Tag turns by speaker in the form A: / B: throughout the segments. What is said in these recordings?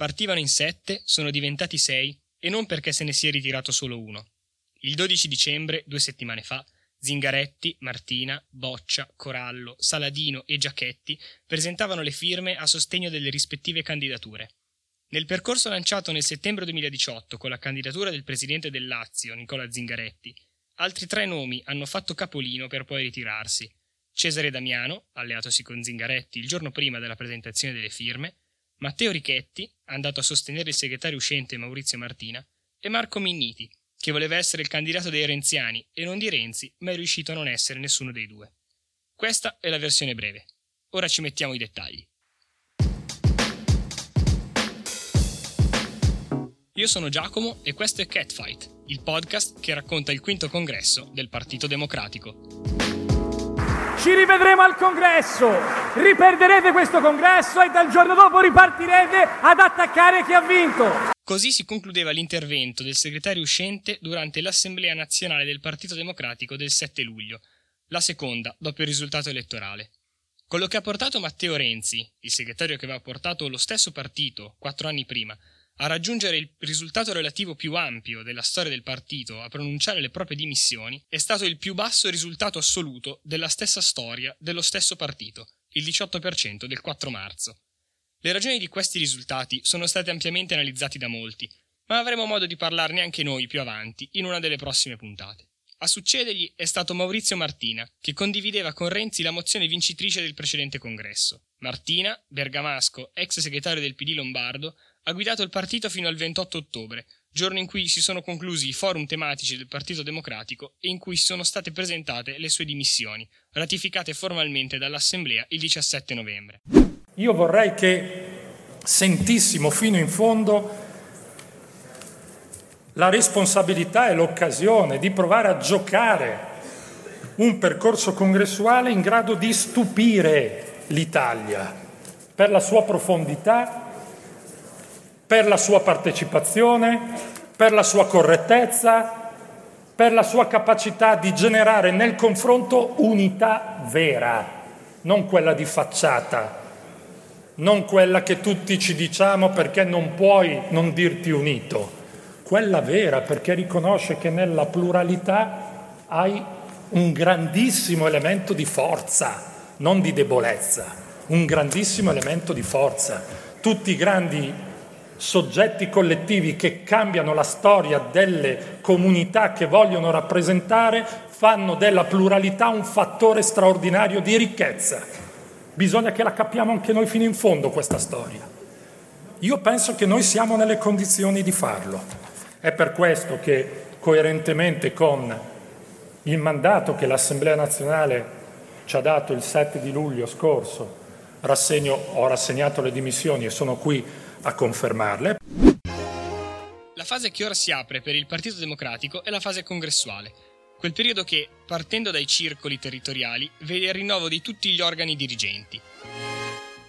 A: Partivano in sette, sono diventati sei, e non perché se ne sia ritirato solo uno. Il 12 dicembre, due settimane fa, Zingaretti, Martina, Boccia, Corallo, Saladino e Giachetti presentavano le firme a sostegno delle rispettive candidature. Nel percorso lanciato nel settembre 2018 con la candidatura del presidente del Lazio, Nicola Zingaretti, altri tre nomi hanno fatto capolino per poi ritirarsi. Cesare Damiano, alleatosi con Zingaretti il giorno prima della presentazione delle firme, Matteo Richetti, andato a sostenere il segretario uscente Maurizio Martina, e Marco Minniti, che voleva essere il candidato dei renziani e non di Renzi, ma è riuscito a non essere nessuno dei due. Questa è la versione breve. Ora ci mettiamo i dettagli. Io sono Giacomo e questo è Catfight, il podcast che racconta il quinto congresso del Partito Democratico.
B: Ci rivedremo al congresso, riperderete questo congresso e dal giorno dopo ripartirete ad attaccare chi ha vinto.
A: Così si concludeva l'intervento del segretario uscente durante l'Assemblea nazionale del Partito Democratico del 7 luglio, la seconda dopo il risultato elettorale. Quello che ha portato Matteo Renzi, il segretario che aveva portato lo stesso partito quattro anni prima, a raggiungere il risultato relativo più ampio della storia del partito a pronunciare le proprie dimissioni è stato il più basso risultato assoluto della stessa storia dello stesso partito, il 18% del 4 marzo. Le ragioni di questi risultati sono state ampiamente analizzate da molti, ma avremo modo di parlarne anche noi più avanti in una delle prossime puntate. A succedergli è stato Maurizio Martina, che condivideva con Renzi la mozione vincitrice del precedente congresso. Martina, bergamasco, ex segretario del PD Lombardo, ha guidato il partito fino al 28 ottobre, giorno in cui si sono conclusi i forum tematici del Partito Democratico e in cui sono state presentate le sue dimissioni, ratificate formalmente dall'Assemblea il 17 novembre.
B: Io vorrei che sentissimo fino in fondo la responsabilità e l'occasione di provare a giocare un percorso congressuale in grado di stupire l'Italia per la sua profondità per la sua partecipazione, per la sua correttezza, per la sua capacità di generare nel confronto unità vera, non quella di facciata, non quella che tutti ci diciamo perché non puoi non dirti unito, quella vera perché riconosce che nella pluralità hai un grandissimo elemento di forza, non di debolezza, un grandissimo elemento di forza. Tutti i grandi soggetti collettivi che cambiano la storia delle comunità che vogliono rappresentare, fanno della pluralità un fattore straordinario di ricchezza. Bisogna che la capiamo anche noi fino in fondo questa storia. Io penso che noi siamo nelle condizioni di farlo. È per questo che, coerentemente con il mandato che l'Assemblea nazionale ci ha dato il 7 di luglio scorso, rassegno, ho rassegnato le dimissioni e sono qui a confermarle.
A: La fase che ora si apre per il Partito Democratico è la fase congressuale, quel periodo che, partendo dai circoli territoriali, vede il rinnovo di tutti gli organi dirigenti.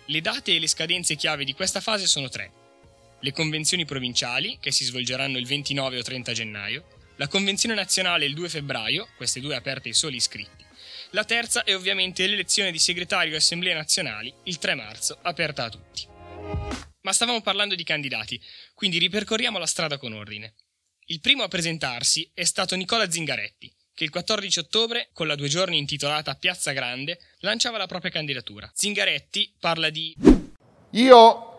A: Le date e le scadenze chiave di questa fase sono tre. Le convenzioni provinciali, che si svolgeranno il 29 o 30 gennaio, la convenzione nazionale il 2 febbraio, queste due aperte ai soli iscritti, la terza è ovviamente l'elezione di segretario e assemblee nazionali il 3 marzo, aperta a tutti. Ma stavamo parlando di candidati, quindi ripercorriamo la strada con ordine. Il primo a presentarsi è stato Nicola Zingaretti, che il 14 ottobre, con la due giorni intitolata Piazza Grande, lanciava la propria candidatura. Zingaretti parla di...
C: Io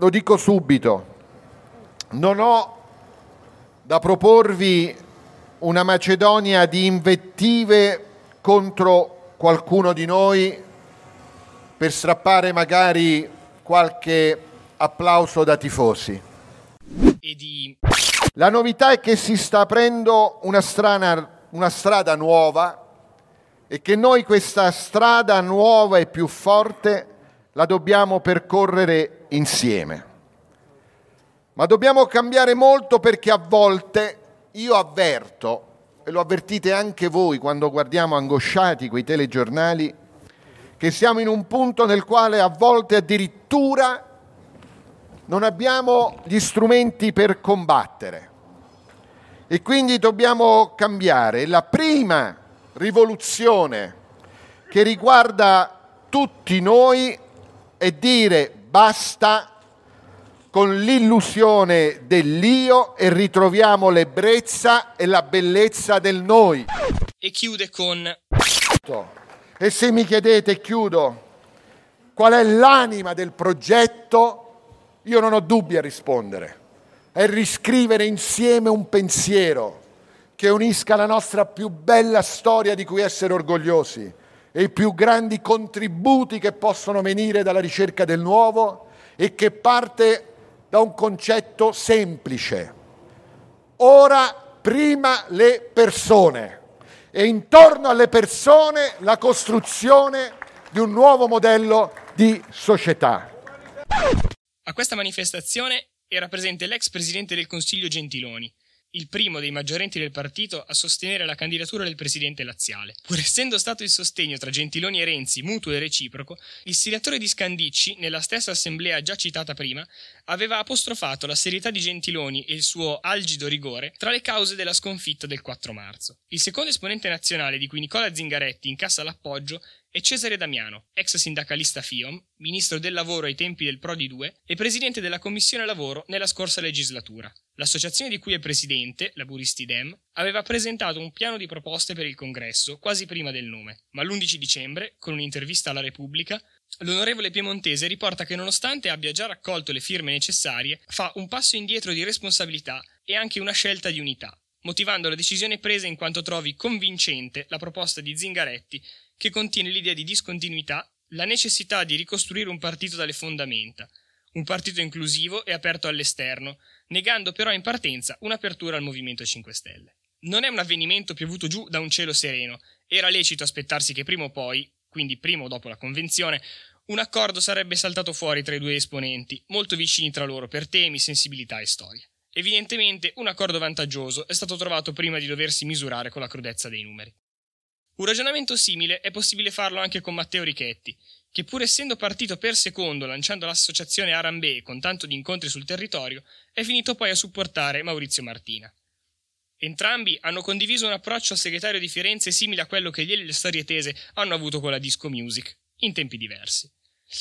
C: lo dico subito, non ho da proporvi una Macedonia di invettive contro qualcuno di noi per strappare magari qualche applauso da tifosi. La novità è che si sta aprendo una, strana, una strada nuova e che noi questa strada nuova e più forte la dobbiamo percorrere insieme. Ma dobbiamo cambiare molto perché a volte io avverto, e lo avvertite anche voi quando guardiamo angosciati quei telegiornali, che siamo in un punto nel quale a volte addirittura non abbiamo gli strumenti per combattere e quindi dobbiamo cambiare. La prima rivoluzione che riguarda tutti noi è dire basta con l'illusione dell'io e ritroviamo l'ebbrezza e la bellezza del noi.
A: E chiude con...
C: E se mi chiedete, chiudo, qual è l'anima del progetto, io non ho dubbi a rispondere. È riscrivere insieme un pensiero che unisca la nostra più bella storia di cui essere orgogliosi e i più grandi contributi che possono venire dalla ricerca del nuovo e che parte da un concetto semplice. Ora prima le persone e intorno alle persone la costruzione di un nuovo modello di società.
A: A questa manifestazione era presente l'ex presidente del Consiglio Gentiloni, il primo dei maggiorenti del partito a sostenere la candidatura del presidente laziale. Pur essendo stato il sostegno tra Gentiloni e Renzi mutuo e reciproco, il senatore di Scandicci, nella stessa assemblea già citata prima, aveva apostrofato la serietà di Gentiloni e il suo algido rigore tra le cause della sconfitta del 4 marzo. Il secondo esponente nazionale di cui Nicola Zingaretti incassa l'appoggio è Cesare Damiano, ex sindacalista FIOM, ministro del lavoro ai tempi del Prodi 2 e presidente della Commissione Lavoro nella scorsa legislatura. L'associazione di cui è presidente, Laburisti Dem, aveva presentato un piano di proposte per il congresso quasi prima del nome, ma l'11 dicembre, con un'intervista alla Repubblica, l'onorevole piemontese riporta che nonostante abbia già raccolto le firme necessarie, fa un passo indietro di responsabilità e anche una scelta di unità, motivando la decisione presa in quanto trovi convincente la proposta di Zingaretti che contiene l'idea di discontinuità, la necessità di ricostruire un partito dalle fondamenta, un partito inclusivo e aperto all'esterno, negando però in partenza un'apertura al Movimento 5 Stelle. Non è un avvenimento piovuto giù da un cielo sereno, era lecito aspettarsi che prima o poi, quindi prima o dopo la convenzione, un accordo sarebbe saltato fuori tra i due esponenti, molto vicini tra loro per temi, sensibilità e storia. Evidentemente un accordo vantaggioso è stato trovato prima di doversi misurare con la crudezza dei numeri. Un ragionamento simile è possibile farlo anche con Matteo Richetti, che pur essendo partito per secondo lanciando l'associazione Arambe con tanto di incontri sul territorio, è finito poi a supportare Maurizio Martina. Entrambi hanno condiviso un approccio al segretario di Firenze simile a quello che e le storie tese hanno avuto con la disco music, in tempi diversi.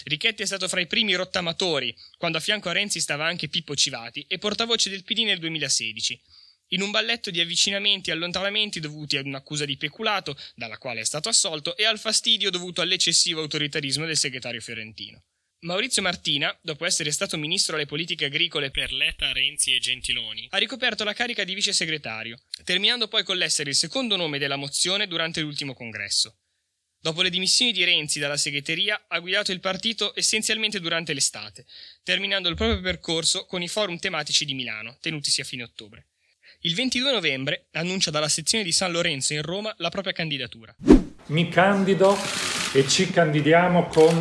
A: Richetti è stato fra i primi rottamatori, quando a fianco a Renzi stava anche Pippo Civati e portavoce del PD nel 2016, in un balletto di avvicinamenti e allontanamenti dovuti ad un'accusa di peculato, dalla quale è stato assolto, e al fastidio dovuto all'eccessivo autoritarismo del segretario fiorentino. Maurizio Martina, dopo essere stato ministro alle politiche agricole per Letta, Renzi e Gentiloni, ha ricoperto la carica di vice segretario, terminando poi con l'essere il secondo nome della mozione durante l'ultimo congresso. Dopo le dimissioni di Renzi dalla segreteria, ha guidato il partito essenzialmente durante l'estate, terminando il proprio percorso con i forum tematici di Milano, tenutisi a fine ottobre. Il 22 novembre annuncia dalla sezione di San Lorenzo in Roma la propria candidatura.
B: Mi candido e ci candidiamo con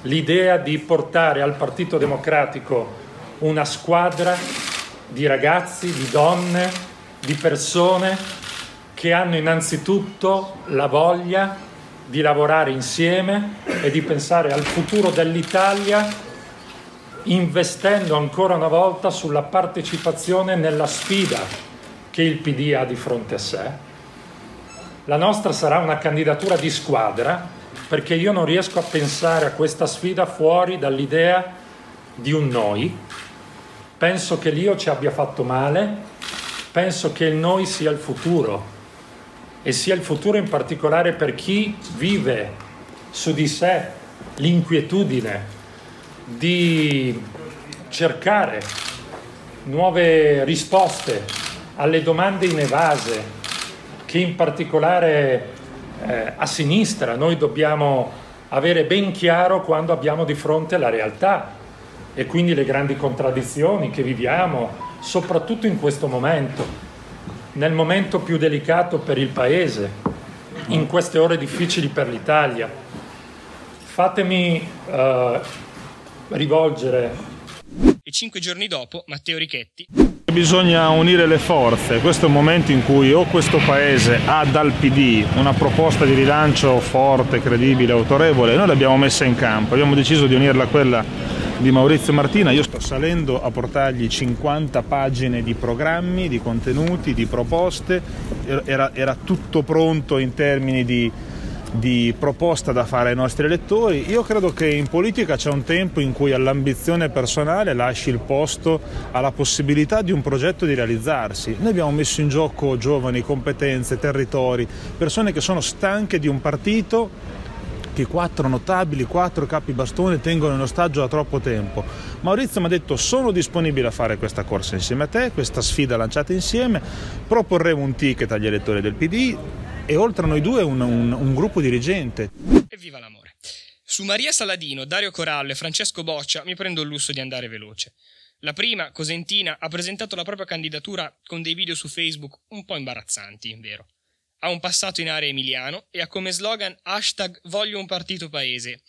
B: l'idea di portare al Partito Democratico una squadra di ragazzi, di donne, di persone che hanno innanzitutto la voglia di lavorare insieme e di pensare al futuro dell'Italia investendo ancora una volta sulla partecipazione nella sfida che il PD ha di fronte a sé. La nostra sarà una candidatura di squadra perché io non riesco a pensare a questa sfida fuori dall'idea di un noi. Penso che l'io ci abbia fatto male, penso che il noi sia il futuro e sia il futuro in particolare per chi vive su di sé l'inquietudine di cercare nuove risposte alle domande inevase che in particolare eh, a sinistra noi dobbiamo avere ben chiaro quando abbiamo di fronte la realtà e quindi le grandi contraddizioni che viviamo, soprattutto in questo momento, nel momento più delicato per il Paese, in queste ore difficili per l'Italia. Fatemi eh, rivolgere.
A: E cinque giorni dopo, Matteo Richetti.
D: Bisogna unire le forze, questo è un momento in cui o questo Paese ha dal PD una proposta di rilancio forte, credibile, autorevole, noi l'abbiamo messa in campo, abbiamo deciso di unirla a quella di Maurizio Martina, io sto salendo a portargli 50 pagine di programmi, di contenuti, di proposte, era, era tutto pronto in termini di di proposta da fare ai nostri elettori. Io credo che in politica c'è un tempo in cui all'ambizione personale lasci il posto alla possibilità di un progetto di realizzarsi. Noi abbiamo messo in gioco giovani, competenze, territori, persone che sono stanche di un partito che quattro notabili, quattro capi bastone tengono in ostaggio da troppo tempo. Maurizio mi ha detto sono disponibile a fare questa corsa insieme a te, questa sfida lanciata insieme, proporremo un ticket agli elettori del PD e oltre a noi due un, un, un gruppo dirigente.
A: Evviva l'amore! Su Maria Saladino, Dario Corallo e Francesco Boccia mi prendo il lusso di andare veloce. La prima, Cosentina, ha presentato la propria candidatura con dei video su Facebook un po' imbarazzanti, vero? Ha un passato in area emiliano e ha come slogan hashtag voglio un partito paese.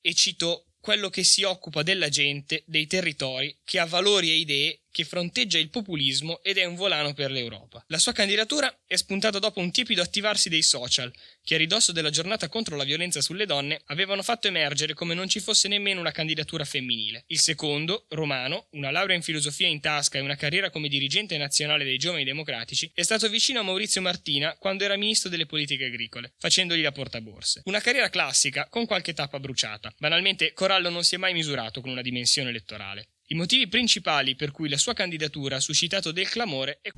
A: E cito quello che si occupa della gente, dei territori, che ha valori e idee che fronteggia il populismo ed è un volano per l'Europa. La sua candidatura è spuntata dopo un tiepido attivarsi dei social, che a ridosso della giornata contro la violenza sulle donne avevano fatto emergere come non ci fosse nemmeno una candidatura femminile. Il secondo, Romano, una laurea in filosofia in tasca e una carriera come dirigente nazionale dei giovani democratici, è stato vicino a Maurizio Martina quando era ministro delle politiche agricole, facendogli la portaborse. Una carriera classica con qualche tappa bruciata. Banalmente, Corallo non si è mai misurato con una dimensione elettorale. I motivi principali per cui la sua candidatura ha suscitato del clamore è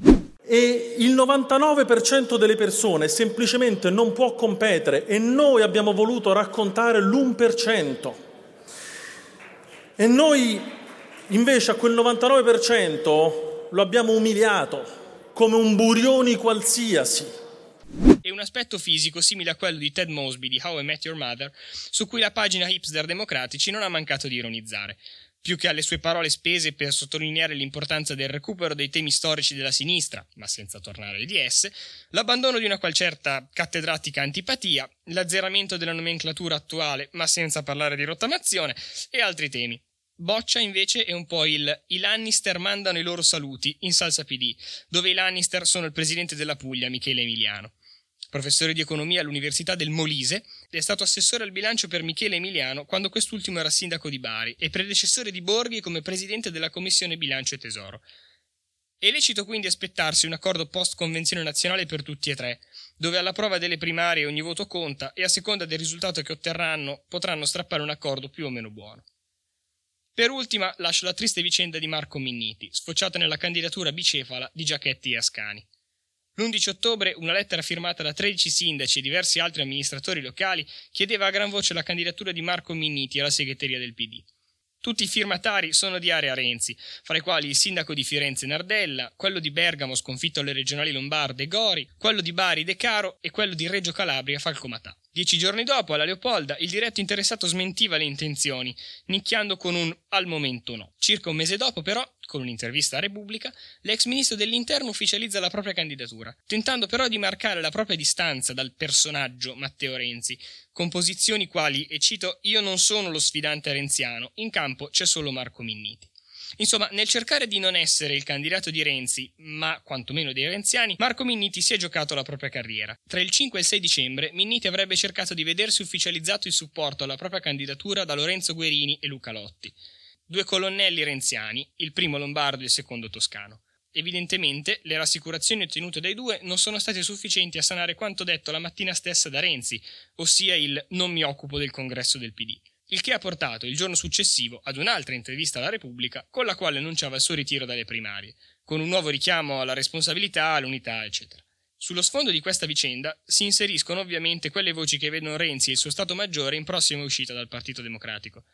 E: e il 99% delle persone semplicemente non può competere e noi abbiamo voluto raccontare l'1%. E noi invece a quel 99% lo abbiamo umiliato come un burioni qualsiasi.
A: E un aspetto fisico simile a quello di Ted Mosby di How I Met Your Mother, su cui la pagina Hipster Democratici non ha mancato di ironizzare più che alle sue parole spese per sottolineare l'importanza del recupero dei temi storici della sinistra, ma senza tornare di esse, l'abbandono di una qual certa cattedratica antipatia, l'azzeramento della nomenclatura attuale, ma senza parlare di rottamazione, e altri temi. Boccia invece è un po' il i Lannister mandano i loro saluti in salsa PD, dove i Lannister sono il presidente della Puglia, Michele Emiliano professore di economia all'Università del Molise, è stato assessore al bilancio per Michele Emiliano quando quest'ultimo era sindaco di Bari e predecessore di Borghi come presidente della Commissione Bilancio e Tesoro. È lecito quindi aspettarsi un accordo post-convenzione nazionale per tutti e tre, dove alla prova delle primarie ogni voto conta e a seconda del risultato che otterranno potranno strappare un accordo più o meno buono. Per ultima lascio la triste vicenda di Marco Minniti, sfociata nella candidatura bicefala di Giachetti e Ascani. L'11 ottobre una lettera firmata da 13 sindaci e diversi altri amministratori locali chiedeva a gran voce la candidatura di Marco Minniti alla segreteria del PD. Tutti i firmatari sono di area Renzi, fra i quali il sindaco di Firenze Nardella, quello di Bergamo sconfitto alle regionali lombarde Gori, quello di Bari De Caro e quello di Reggio Calabria Falcomatà. Dieci giorni dopo, alla Leopolda, il diretto interessato smentiva le intenzioni, nicchiando con un al momento no. Circa un mese dopo, però, con un'intervista a Repubblica, l'ex ministro dell'Interno ufficializza la propria candidatura, tentando però di marcare la propria distanza dal personaggio Matteo Renzi, con posizioni quali, e cito, io non sono lo sfidante renziano, in campo c'è solo Marco Minniti. Insomma, nel cercare di non essere il candidato di Renzi, ma quantomeno dei renziani, Marco Minniti si è giocato la propria carriera. Tra il 5 e il 6 dicembre, Minniti avrebbe cercato di vedersi ufficializzato il supporto alla propria candidatura da Lorenzo Guerini e Luca Lotti. Due colonnelli renziani, il primo lombardo e il secondo toscano. Evidentemente le rassicurazioni ottenute dai due non sono state sufficienti a sanare quanto detto la mattina stessa da Renzi, ossia il non mi occupo del congresso del PD il che ha portato il giorno successivo ad un'altra intervista alla Repubblica con la quale annunciava il suo ritiro dalle primarie, con un nuovo richiamo alla responsabilità, all'unità, eccetera. Sullo sfondo di questa vicenda si inseriscono ovviamente quelle voci che vedono Renzi e il suo Stato Maggiore in prossima uscita dal Partito Democratico,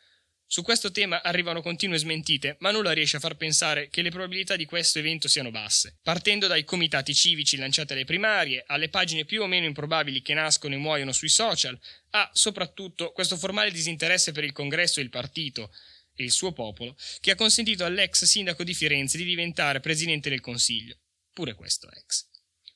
A: su questo tema arrivano continue smentite, ma nulla riesce a far pensare che le probabilità di questo evento siano basse. Partendo dai comitati civici lanciati alle primarie, alle pagine più o meno improbabili che nascono e muoiono sui social, a soprattutto questo formale disinteresse per il congresso e il partito e il suo popolo, che ha consentito all'ex sindaco di Firenze di diventare presidente del Consiglio. Pure questo ex.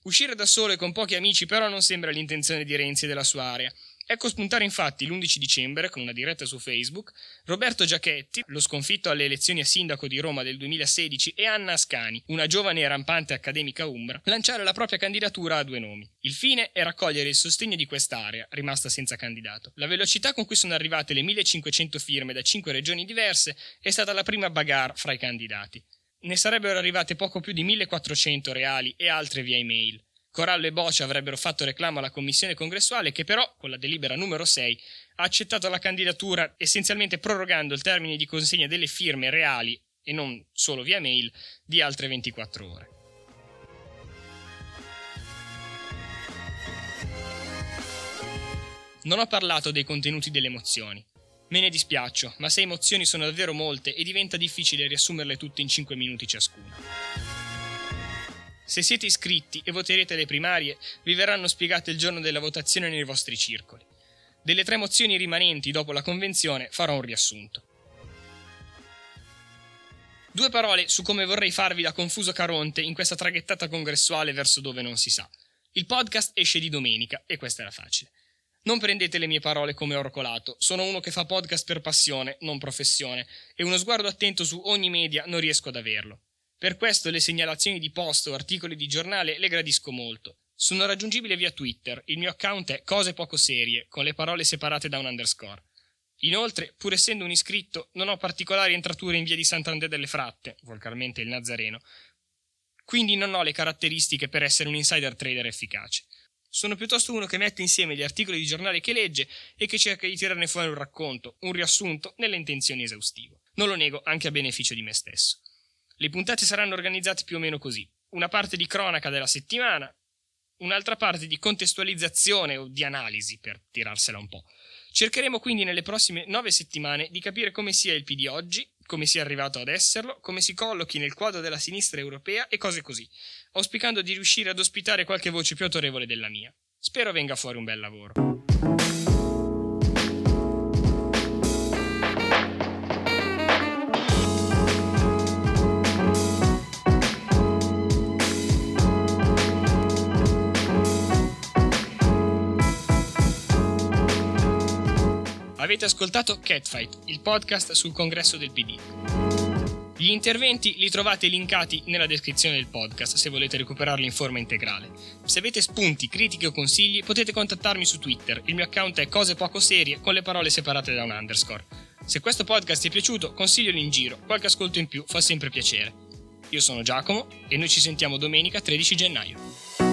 A: Uscire da solo e con pochi amici però non sembra l'intenzione di Renzi e della sua area, Ecco spuntare infatti l'11 dicembre, con una diretta su Facebook, Roberto Giachetti, lo sconfitto alle elezioni a sindaco di Roma del 2016, e Anna Ascani, una giovane e rampante accademica umbra, lanciare la propria candidatura a due nomi. Il fine è raccogliere il sostegno di quest'area, rimasta senza candidato. La velocità con cui sono arrivate le 1500 firme da cinque regioni diverse è stata la prima bagarre fra i candidati. Ne sarebbero arrivate poco più di 1400 reali e altre via email. Corallo e Boccia avrebbero fatto reclamo alla commissione congressuale che però, con la delibera numero 6, ha accettato la candidatura essenzialmente prorogando il termine di consegna delle firme reali, e non solo via mail, di altre 24 ore. Non ho parlato dei contenuti delle emozioni. Me ne dispiaccio, ma se emozioni sono davvero molte e diventa difficile riassumerle tutte in 5 minuti ciascuna. Se siete iscritti e voterete alle primarie, vi verranno spiegate il giorno della votazione nei vostri circoli. Delle tre mozioni rimanenti dopo la convenzione farò un riassunto. Due parole su come vorrei farvi da confuso Caronte in questa traghettata congressuale verso dove non si sa. Il podcast esce di domenica e questa era facile. Non prendete le mie parole come oro colato, sono uno che fa podcast per passione, non professione, e uno sguardo attento su ogni media non riesco ad averlo. Per questo le segnalazioni di post o articoli di giornale le gradisco molto. Sono raggiungibile via Twitter, il mio account è cose poco serie, con le parole separate da un underscore. Inoltre, pur essendo un iscritto, non ho particolari entrature in via di Sant'Andrea delle Fratte, volgarmente il Nazareno, quindi non ho le caratteristiche per essere un insider trader efficace. Sono piuttosto uno che mette insieme gli articoli di giornale che legge e che cerca di tirarne fuori un racconto, un riassunto, nelle intenzioni esaustivo. Non lo nego anche a beneficio di me stesso. Le puntate saranno organizzate più o meno così. Una parte di cronaca della settimana, un'altra parte di contestualizzazione o di analisi, per tirarsela un po'. Cercheremo quindi nelle prossime nove settimane di capire come sia il PD oggi, come sia arrivato ad esserlo, come si collochi nel quadro della sinistra europea e cose così, auspicando di riuscire ad ospitare qualche voce più autorevole della mia. Spero venga fuori un bel lavoro. Avete ascoltato Catfight, il podcast sul congresso del PD. Gli interventi li trovate linkati nella descrizione del podcast se volete recuperarli in forma integrale. Se avete spunti, critiche o consigli potete contattarmi su Twitter, il mio account è cose poco serie con le parole separate da un underscore. Se questo podcast ti è piaciuto consiglialo in giro, qualche ascolto in più fa sempre piacere. Io sono Giacomo e noi ci sentiamo domenica 13 gennaio.